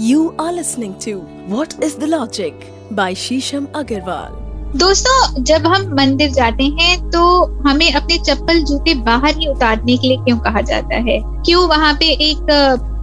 You are listening to What is the Logic by Shisham Agarwal. दोस्तों, जब हम मंदिर जाते हैं तो हमें अपने चप्पल जूते बाहर ही उतारने के लिए क्यों कहा जाता है? क्यों वहाँ पे एक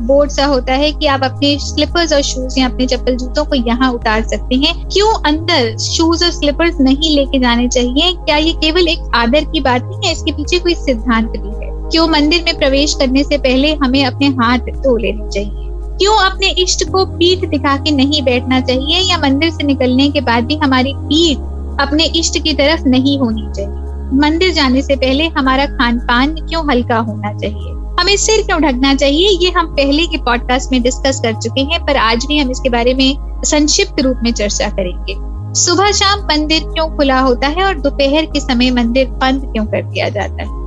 बोर्ड सा होता है कि आप अपने स्लीपर्स और शूज़ या अपने चप्पल जूतों को यहाँ उतार सकते हैं? क्यों अंदर शूज़ और स्लीपर्स नहीं लेके जाने चाहिए? क्या ये केवल एक आदर की बात नहीं है? इसके पीछे कोई सिद्धांत भी है। क्यों मंदिर में प्रवेश करने से पहले हमें अपने हाथ धो लेने चाहिए? क्यों अपने इष्ट को पीठ दिखा के नहीं बैठना चाहिए या मंदिर से निकलने के बाद भी हमारी पीठ अपने इष्ट की तरफ़ नहीं होनी चाहिए? मंदिर जाने से पहले हमारा खान पान क्यों हल्का होना चाहिए? हमें सिर क्यों ढकना चाहिए? ये हम पहले के पॉडकास्ट में डिस्कस कर चुके हैं, पर आज भी हम इसके बारे में संक्षिप्त रूप में चर्चा करेंगे। सुबह शाम मंदिर क्यों खुला होता है और दोपहर के समय मंदिर बंद क्यों कर दिया जाता है?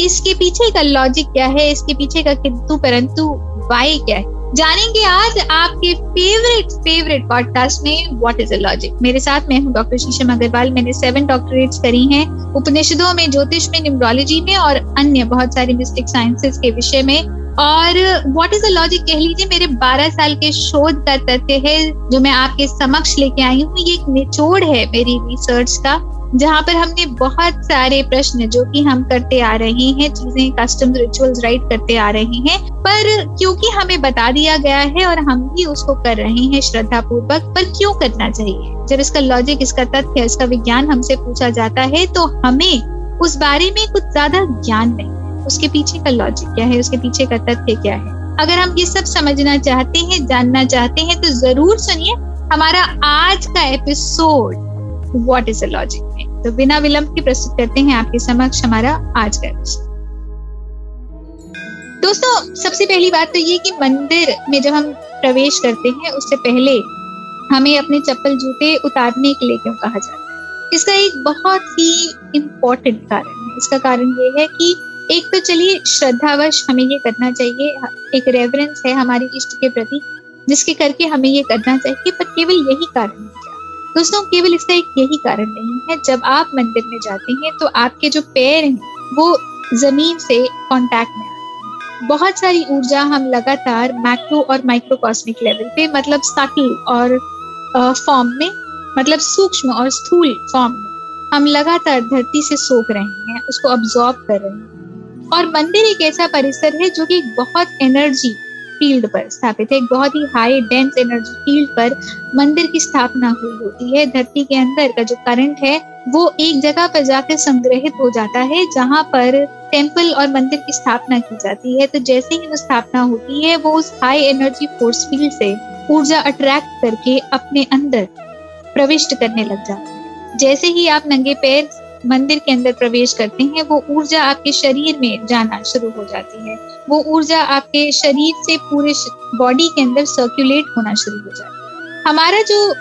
इसके पीछे का लॉजिक क्या है? इसके पीछे का किंतु परंतु वाई क्या है? जानेंगे आज आपके फेवरेट फेवरेट पॉडकास्ट में व्हाट इज़ अ लॉजिक मेरे साथ मैं हूँ डॉक्टर शीशम अग्रवाल। मैंने सेवन डॉक्टरेट्स करी हैं उपनिषदों में, ज्योतिष में न्यूमरोलॉजी में और अन्य बहुत सारे मिस्टिक साइंसेस के विषय में। और व्हाट इज़ अ लॉजिक कह लीजिए, मेरे 12 साल के शोध का तथ्य है जो मैं आपके समक्ष लेके आई हूँ। ये एक निचोड़ है मेरी रिसर्च का। जहाँ पर हमने बहुत सारे प्रश्न जो कि हम करते आ रहे हैं, चीज़ें कस्टम रिचुअल्स राइट करते आ रहे हैं, पर क्योंकि हमें बता दिया गया है और हम भी उसको कर रहे हैं श्रद्धा पूर्वक पर क्यों करना चाहिए? जब इसका लॉजिक इसका तथ्य, इसका विज्ञान हमसे पूछा जाता है तो हमें उस बारे में कुछ ज़्यादा ज्ञान नहीं उसके पीछे का लॉजिक क्या है? उसके पीछे का तथ्य क्या है? अगर हम ये सब समझना चाहते हैं, जानना चाहते हैं तो ज़रूर सुनिए हमारा आज का episode what is a logic में तो बिना विलंब के प्रस्तुत करते हैं आपके समक्ष हमारा आज का दोस्तों, सबसे पहली बात तो ये कि मंदिर में जब हम प्रवेश करते हैं, उससे पहले हमें अपने चप्पल जूते उतारने के लिए क्यों कहा जाता है? इसका एक बहुत ही इम्पोर्टेंट कारण है। इसका कारण ये है कि एक तो चलिए, श्रद्धावश हमें ये करना चाहिए। एक रेवरेंस है हमारे इष्ट के प्रति, जिसके करके हमें ये करना चाहिए। पर केवल यही कारण दोस्तों केवल इसका एक यही कारण नहीं है। जब आप मंदिर में जाते हैं तो आपके जो पैर हैं, वो ज़मीन से कांटेक्ट में बहुत सारी ऊर्जा हम लगातार मैक्रो और माइक्रोकॉस्मिक लेवल पे मतलब सटल और फॉर्म में मतलब सूक्ष्म और स्थूल फॉर्म में, हम लगातार धरती से सोख रहे हैं, उसको अब्जॉर्ब कर रहे हैं। और मंदिर एक ऐसा परिसर है जो कि बहुत एनर्जी फ़ील्ड पर स्थापित है। एक बहुत ही हाई डेंस एनर्जी फ़ील्ड पर मंदिर की स्थापना हुई होती है। धरती के अंदर का जो करंट है, वो एक जगह पर जाकर संग्रहित हो जाता है, जहाँ पर टेंपल और मंदिर की स्थापना की जाती है। तो जैसे ही वो स्थापना होती है, वो उस हाई एनर्जी फोर्स फ़ील्ड से ऊर्जा अट्रैक्ट करके अपने अंदर प्रविष्ट करने लग जाती है। जैसे ही आप नंगे पैर मंदिर के अंदर प्रवेश करते हैं, वो ऊर्जा आपके शरीर में जाना शुरू हो जाती है। वो ऊर्जा आपके शरीर से पूरे बॉडी के अंदर सर्कुलेट होना शुरू हो जाती है। हमारा जो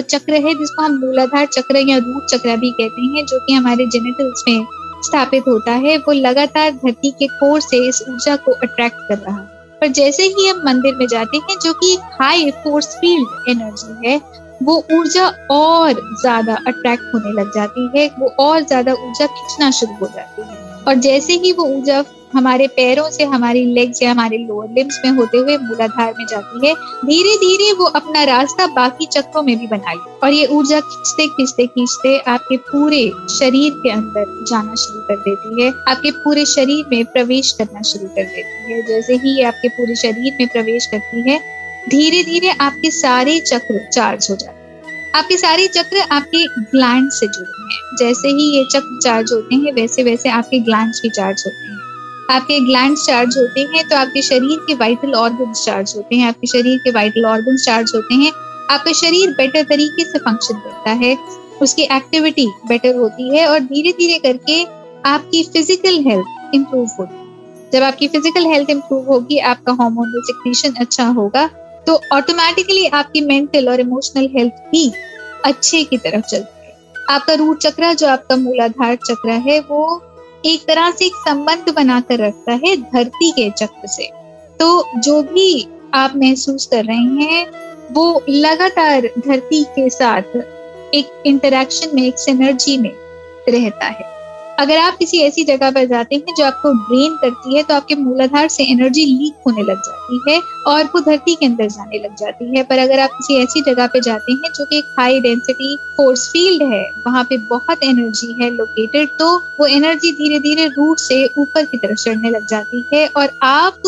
चक्र है, जिसको हम मूलाधार चक्र या रूट चक्र भी कहते हैं, जो कि हमारे जेनेटल्स में स्थापित होता है, वो लगातार धरती के कोर से इस ऊर्जा को अट्रैक्ट कर रहा है। पर जैसे ही हम मंदिर में जाते हैं, जो कि हाई फोर्स फ़ील्ड एनर्जी है वो ऊर्जा और ज़्यादा अट्रैक्ट होने लग जाती है, वो और ज़्यादा ऊर्जा खींचना शुरू हो जाती है। और जैसे ही वो ऊर्जा हमारे पैरों से, हमारी लेग्स या हमारे लोअर लिम्स में होते हुए मूलाधार में जाती है धीरे धीरे वो अपना रास्ता बाकी चक्रों में भी बनाई और ये ऊर्जा खींचते खींचते खींचते आपके पूरे शरीर के अंदर जाना शुरू कर देती है। आपके पूरे शरीर में प्रवेश करना शुरू कर देती है। जैसे ही ये आपके पूरे शरीर में प्रवेश करती है धीरे धीरे आपके सारे चक्र चार्ज हो जाते हैं। आपके सारे चक्र आपके ग्लैंड से जुड़े हैं। जैसे ही ये चक्र चार्ज होते हैं वैसे वैसे आपके ग्लैंड भी चार्ज होते हैं। आपके ग्लैंड चार्ज होते हैं तो आपके शरीर के वाइटल ऑर्गन चार्ज होते हैं। आपके शरीर के वाइटल ऑर्गन चार्ज होते हैं। आपका शरीर बेटर तरीके से फ़ंक्शन करता है। उसकी एक्टिविटी बेटर होती है और धीरे धीरे करके आपकी फ़िज़िकल हेल्थ इंप्रूव होती है। जब आपकी फ़िज़िकल हेल्थ इंप्रूव होगी, आपका हार्मोनल सिक्रीशन अच्छा होगा तो ऑटोमेटिकली आपकी मेंटल और इमोशनल हेल्थ भी अच्छे की तरफ़ चलती है। आपका रूट चक्र जो आपका मूलाधार चक्र है, वो एक तरह से एक संबंध बनाकर रखता है धरती के चक्र से। तो जो भी आप महसूस कर रहे हैं, वो लगातार धरती के साथ एक इंटरेक्शन में, एक सिनर्जी में रहता है। अगर आप किसी ऐसी जगह पर जाते हैं जो आपको ड्रेन करती है तो आपके मूलाधार से एनर्जी लीक होने लग जाती है और वो धरती के अंदर जाने लग जाती है। पर अगर आप किसी ऐसी जगह पे जाते हैं जो कि एक हाई डेंसिटी फोर्स फ़ील्ड है, वहाँ पे बहुत एनर्जी है लोकेटेड तो वो एनर्जी धीरे धीरे रूट से ऊपर की तरफ़ चढ़ने लग जाती है और आप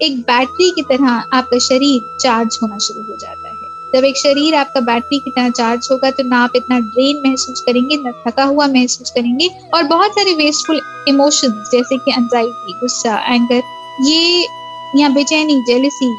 एक बैटरी की तरह आपका शरीर चार्ज होना शुरू हो जाता है। जब एक शरीर आपका बैटरी कितना चार्ज होगा तो ना आप इतना ड्रेन महसूस करेंगे, ना थका हुआ महसूस करेंगे और बहुत सारे वेस्टफुल इमोशंस जैसे कि एंजाइटी गुस्सा एंगर ये या बेचैनी जेलसी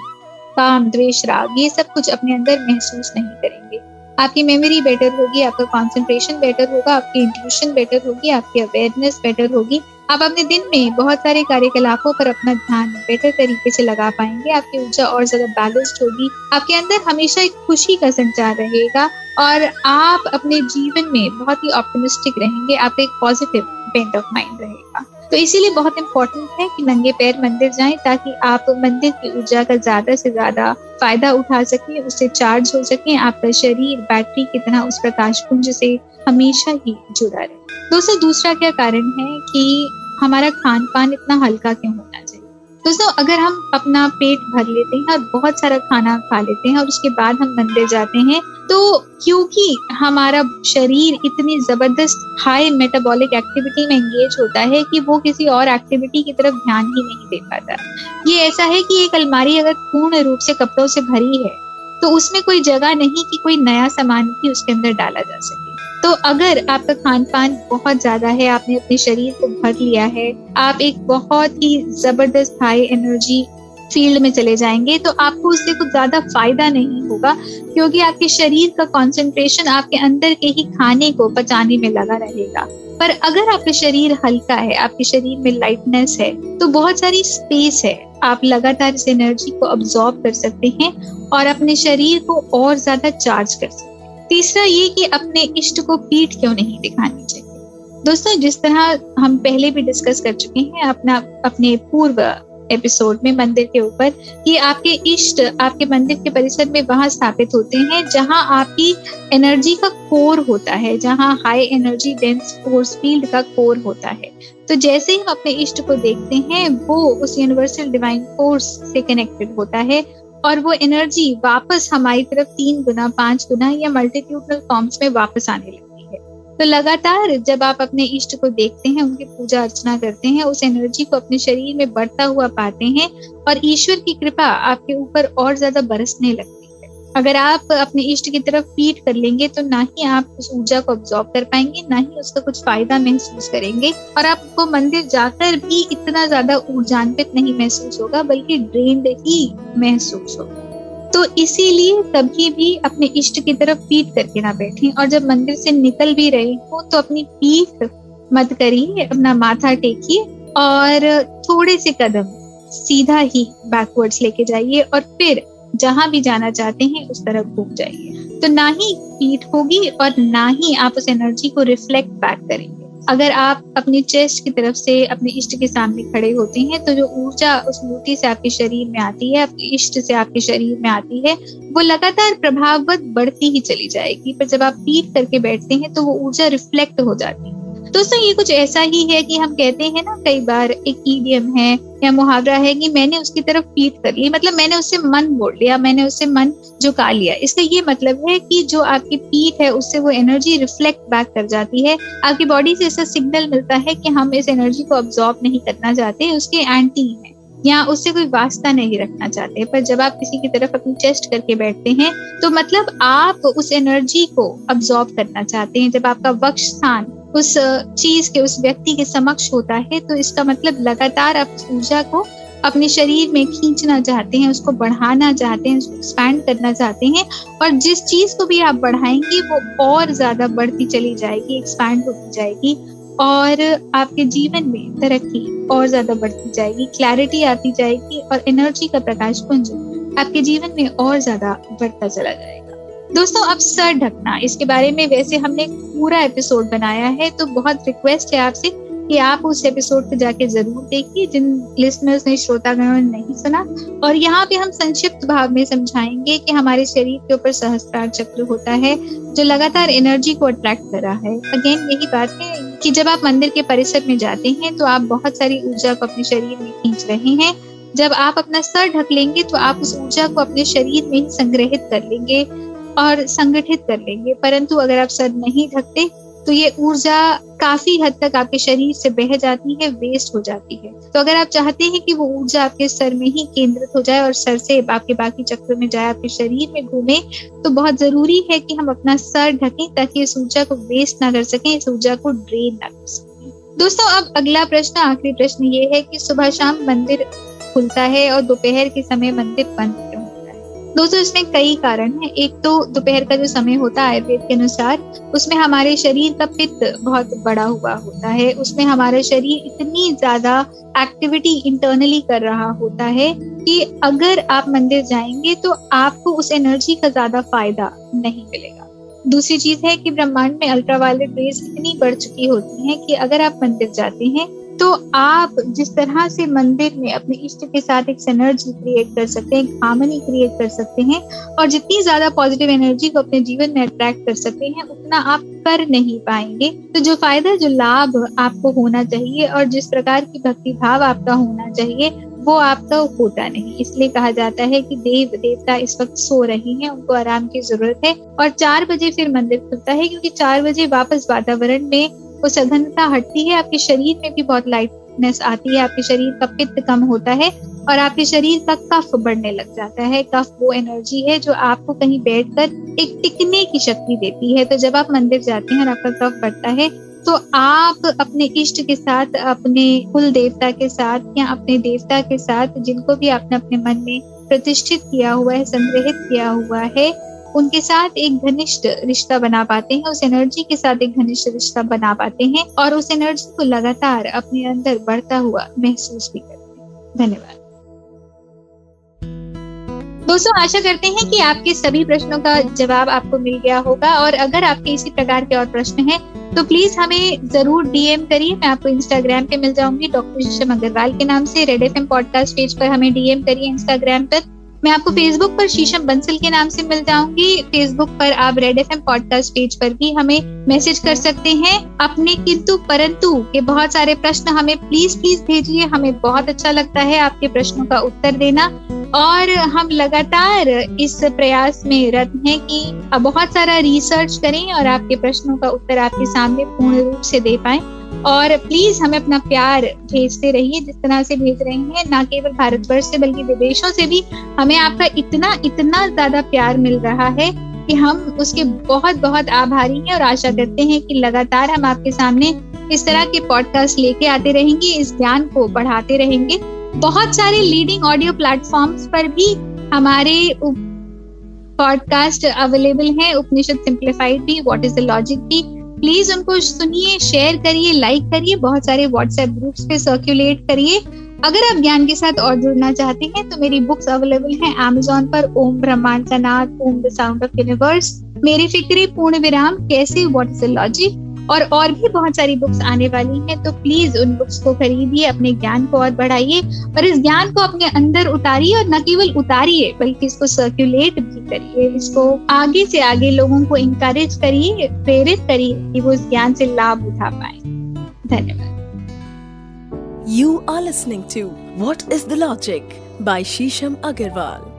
काम, द्वेष, राग, ये सब कुछ अपने अंदर महसूस नहीं करेंगे। आपकी मेमोरी बेटर होगी, आपका कॉन्सेंट्रेशन बेटर होगा, आपकी इंट्यूशन बेटर होगी, आपकी अवेयरनेस बेटर होगी। आप अपने दिन में बहुत सारे कार्यकलापों पर अपना ध्यान बेहतर तरीके से लगा पाएँगे। आपकी ऊर्जा और ज़्यादा बैलेंस्ड होगी। आपके अंदर हमेशा एक खुशी का संचार रहेगा और आप अपने जीवन में बहुत ही ऑप्टिमिस्टिक रहेंगे। आपका एक पॉजिटिव बेंट ऑफ़ माइंड रहेगा। तो इसीलिए बहुत इंपॉर्टेंट है कि नंगे पैर मंदिर जाएँ ताकि आप मंदिर की ऊर्जा का ज़्यादा से ज़्यादा फ़ायदा उठा सकें, उससे चार्ज हो सकें। आपका शरीर बैटरी की तरह उस प्रकाश पुंज से हमेशा ही जुड़ा रहे। दोस्तों दूसरा क्या कारण है कि हमारा खान पान इतना हल्का क्यों होना चाहिए? दोस्तों, अगर हम अपना पेट भर लेते हैं और बहुत सारा खाना खा लेते हैं और उसके बाद हम मंदिर जाते हैं तो क्योंकि हमारा शरीर इतनी ज़बरदस्त हाई मेटाबॉलिक एक्टिविटी में एंगेज होता है कि वो किसी और एक्टिविटी की तरफ़ ध्यान ही नहीं दे पाता। ये ऐसा है कि एक अलमारी अगर पूर्ण रूप से कपड़ों से भरी है तो उसमें कोई जगह नहीं कि कोई नया सामान भी उसके अंदर डाला जा सके। तो अगर आपका खान पान बहुत ज़्यादा है, आपने अपने शरीर को भर लिया है, आप एक बहुत ही ज़बरदस्त हाई एनर्जी फ़ील्ड में चले जाएँगे तो आपको उससे कुछ ज़्यादा फ़ायदा नहीं होगा, क्योंकि आपके शरीर का कंसंट्रेशन आपके अंदर के ही खाने को पचाने में लगा रहेगा। पर अगर आपका शरीर हल्का है, आपके शरीर में लाइटनेस है तो बहुत सारी स्पेस है। आप लगातार इस एनर्जी को अब्सॉर्ब कर सकते हैं और अपने शरीर को और ज़्यादा चार्ज कर सकते हैं। तीसरा ये कि अपने इष्ट को पीठ क्यों नहीं दिखानी चाहिए? दोस्तों, जिस तरह हम पहले भी डिस्कस कर चुके हैं, अपना, अपने पूर्व एपिसोड में मंदिर के ऊपर, कि आपके इष्ट, आपके मंदिर के परिसर में वहाँ स्थापित होते हैं, जहाँ आपकी एनर्जी का कोर होता है, जहाँ high energy dense force field का कोर होता है। तो जैसे ही हम अपने इष्ट को देखते हैं, वो उस यूनिवर्सल डिवाइन फोर्स से कनेक्टेड होता है और वो एनर्जी वापस हमारी तरफ़ तीन गुना, पाँच गुना या मल्टीट्यूडनल फॉर्म्स में वापस आने लगती है। तो लगातार जब आप अपने इष्ट को देखते हैं, उनकी पूजा अर्चना करते हैं, उस एनर्जी को अपने शरीर में बढ़ता हुआ पाते हैं और ईश्वर की कृपा आपके ऊपर और ज़्यादा बरसने लगती है। अगर आप अपने इष्ट की तरफ़ फ़ीड कर लेंगे तो ना ही आप उस ऊर्जा को ऑब्जॉर्व कर पाएँगे, ना ही उसका कुछ फ़ायदा महसूस करेंगे। और आपको मंदिर जाकर भी इतना ज़्यादा ऊर्जान्वित नहीं महसूस होगा, बल्कि ड्रेन्ड ही महसूस होगा। तो इसीलिए कभी भी अपने इष्ट की तरफ़ पीट करके ना बैठे। और जब मंदिर से निकल भी रहे हो तो अपनी पीठ मत करिए, अपना माथा टेकिए, और थोड़े से कदम सीधा ही बैकवर्ड्स लेके जाइए, और फिर जहाँ भी जाना चाहते हैं, उस तरफ़ घूम जाइए। तो ना ही पीठ होगी और ना ही आप उस एनर्जी को रिफ्लेक्ट बैक करेंगे। अगर आप अपने चेस्ट की तरफ़ से अपने इष्ट के सामने खड़े होते हैं तो जो ऊर्जा उस मूर्ति से आपके शरीर में आती है आपके इष्ट से आपके शरीर में आती है, वो लगातार प्रभाववत बढ़ती ही चली जाएगी। पर जब आप पीठ करके बैठते हैं तो वो ऊर्जा रिफ्लेक्ट हो जाती है। दोस्तों, ये कुछ ऐसा ही है कि हम कहते हैं ना, कई बार एक ईडियम है या मुहावरा है कि मैंने उसकी तरफ़ पीट कर ली। मतलब मैंने उससे मन मोड़ लिया, मैंने उससे मन झुका लिया। इसका ये मतलब है कि जो आपकी पीठ है, उससे वो एनर्जी रिफ्लेक्ट बैक कर जाती है। आपकी बॉडी से ऐसा सिग्नल मिलता है कि हम इस एनर्जी को ऑब्जॉर्व नहीं करना चाहते, उसके एंटी है या उससे कोई वास्ता नहीं रखना चाहते। पर जब आप किसी की तरफ़ अपनी चेस्ट करके बैठते हैं तो मतलब आप उस एनर्जी को अब्जॉर्ब करना चाहते हैं। जब आपका वक्ष स्थान उस चीज़ के, उस व्यक्ति के समक्ष होता है तो इसका मतलब लगातार आप ऊर्जा को अपने शरीर में खींचना चाहते हैं, उसको बढ़ाना चाहते हैं, उसको एक्सपैंड करना चाहते हैं और जिस चीज़ को भी आप बढ़ाएँगे, वो और ज़्यादा बढ़ती चली जाएगी एक्सपैंड होती जाएगी और आपके जीवन में तरक्की और ज़्यादा बढ़ती जाएगी क्लैरिटी आती जाएगी और एनर्जी का प्रकाश पुंज आपके जीवन में और ज़्यादा बढ़ता चला जाएगा। दोस्तों, अब सर ढकना। इसके बारे में वैसे हमने पूरा एपिसोड बनाया है तो बहुत रिक्वेस्ट है आपसे कि आप उस एपिसोड को जाके ज़रूर देखिए, जिन लिसनर्स ने, श्रोतागणों ने नहीं सुना। और यहाँ पे हम संक्षिप्त भाव में समझाएँगे कि हमारे शरीर के ऊपर सहस्त्रार चक्र होता है, जो लगातार एनर्जी को अट्रैक्ट कर रहा है। अगेन यही बात है कि जब आप मंदिर के परिसर में जाते हैं तो आप बहुत सारी ऊर्जा को अपने शरीर में खींच रहे हैं। जब आप अपना सर ढक लेंगे तो आप उस ऊर्जा को अपने शरीर में ही संग्रहित कर लेंगे। और संगठित कर लेंगे। परंतु अगर आप सर नहीं ढकते तो ये ऊर्जा काफ़ी हद तक आपके शरीर से बह जाती है वेस्ट हो जाती है। तो अगर आप चाहते हैं कि वो ऊर्जा आपके सर में ही केंद्रित हो जाए और सर से आपके बाकी चक्र में जाए, आपके शरीर में घूमे तो बहुत ज़रूरी है कि हम अपना सर ढकें ताकि इस ऊर्जा को वेस्ट ना कर सकें, इस ऊर्जा को ड्रेन ना कर सकें। दोस्तों, अब अगला प्रश्न, आखिरी प्रश्न ये है कि सुबह शाम मंदिर खुलता है और दोपहर के समय मंदिर बंद दोस्तों इसमें कई कारण हैं। एक तो दोपहर का जो समय होता है आयुर्वेद के अनुसार, उसमें हमारे शरीर का पित्त बहुत बड़ा हुआ होता है। उसमें हमारा शरीर इतनी ज़्यादा एक्टिविटी इंटरनली कर रहा होता है कि अगर आप मंदिर जाएँगे तो आपको उस एनर्जी का ज़्यादा फ़ायदा नहीं मिलेगा। दूसरी चीज़ है कि ब्रह्मांड में अल्ट्रावायलेट रेज इतनी बढ़ चुकी होती हैं कि अगर आप मंदिर जाते हैं तो आप जिस तरह से मंदिर में अपने इष्ट के साथ एक एनर्जी क्रिएट कर सकते हैं, एक हार्मनी क्रिएट कर सकते हैं, और जितनी ज़्यादा पॉजिटिव एनर्जी को अपने जीवन में अट्रैक्ट कर सकते हैं, उतना आप कर नहीं पाएँगे। तो जो फ़ायदा, जो लाभ आपको होना चाहिए और जिस प्रकार की भक्ति भाव आपका होना चाहिए, वो आपका होता नहीं। इसलिए कहा जाता है कि देव, देवता इस वक्त सो रही हैं, उनको आराम की ज़रूरत है, और चार बजे फिर मंदिर खुलता है, क्योंकि चार बजे वापस वातावरण में वो सघनता हटती है, आपके शरीर में भी बहुत लाइटनेस आती है, आपके शरीर का पित्त कम होता है और आपके शरीर का कफ बढ़ने लग जाता है। कफ वो एनर्जी है जो आपको कहीं बैठकर एक टिकने की शक्ति देती है। तो जब आप मंदिर जाते हैं और आपका कफ बढ़ता है तो आप अपने इष्ट के साथ, अपने कुल देवता के साथ या अपने देवता के साथ जिनको भी आपने अपने मन में प्रतिष्ठित किया हुआ है, संग्रहित किया हुआ है उनके साथ एक घनिष्ठ रिश्ता बना पाते हैं, उस एनर्जी के साथ एक घनिष्ठ रिश्ता बना पाते हैं और उस एनर्जी को लगातार अपने अंदर बढ़ता हुआ महसूस भी करते हैं। धन्यवाद। दोस्तों, आशा करते हैं कि आपके सभी प्रश्नों का जवाब आपको मिल गया होगा और अगर आपके इसी प्रकार के और प्रश्न हैं तो प्लीज़ हमें ज़रूर डीएम करिए। मैं आपको इंस्टाग्राम पे मिल जाऊँगी डॉक्टर शीशम अग्रवाल के नाम से। रेड एफ़ पॉडकास्ट पेज पर हमें डीएम करिए इंस्टाग्राम पर। मैं आपको फेसबुक पर शीशम बंसल के नाम से मिल जाऊँगी। फेसबुक पर आप Red F M podcast page पर भी हमें मैसेज कर सकते हैं। अपने किंतु परंतु के बहुत सारे प्रश्न हमें प्लीज़ प्लीज़ भेजिए। हमें बहुत अच्छा लगता है आपके प्रश्नों का उत्तर देना। और हम लगातार इस प्रयास में रत हैं कि बहुत सारा रिसर्च करें और आपके प्रश्नों का उत्तर आपके सामने पूर्ण रूप से दे पाए। और प्लीज़ हमें अपना प्यार भेजते रहिए, जिस तरह से भेज रहे हैं, ना केवल भारतवर्ष से, बल्कि विदेशों से भी हमें आपका इतना इतना ज़्यादा प्यार मिल रहा है कि हम उसके बहुत बहुत आभारी हैं और आशा करते हैं कि लगातार हम आपके सामने इस तरह के पॉडकास्ट लेके आते रहेंगे, इस ज्ञान को बढ़ाते रहेंगे। बहुत सारे लीडिंग ऑडियो प्लेटफॉर्म्स पर भी हमारे पॉडकास्ट अवेलेबल है। उपनिषद सिंप्लीफाइड भी व्हाट इज़ द लॉजिक भी। प्लीज़ उनको सुनिए शेयर करिए लाइक करिए, बहुत सारे व्हाट्सएप ग्रुप्स पे सर्कुलेट करिए। अगर आप ज्ञान के साथ और जुड़ना चाहते हैं तो मेरी बुक्स अवेलेबल हैं अमेजोन पर, Om Brahmand Nath Om the sound of universe मेरी फिक्री पूर्ण विराम, कैसे व्हाट इज़ लॉजिक और और भी बहुत सारी बुक्स आने वाली हैं तो प्लीज़ उन बुक्स को खरीदिए, अपने ज्ञान को और बढ़ाइए और इस ज्ञान को अपने अंदर उतारिए और न केवल उतारिए, बल्कि इसको सर्कुलेट भी करिए, इसको आगे से आगे लोगों को इंकरेज करिए, प्रेरित करिए कि वो इस ज्ञान से लाभ उठा पाए धन्यवाद You are listening to What is the Logic by Shisham Agarwal.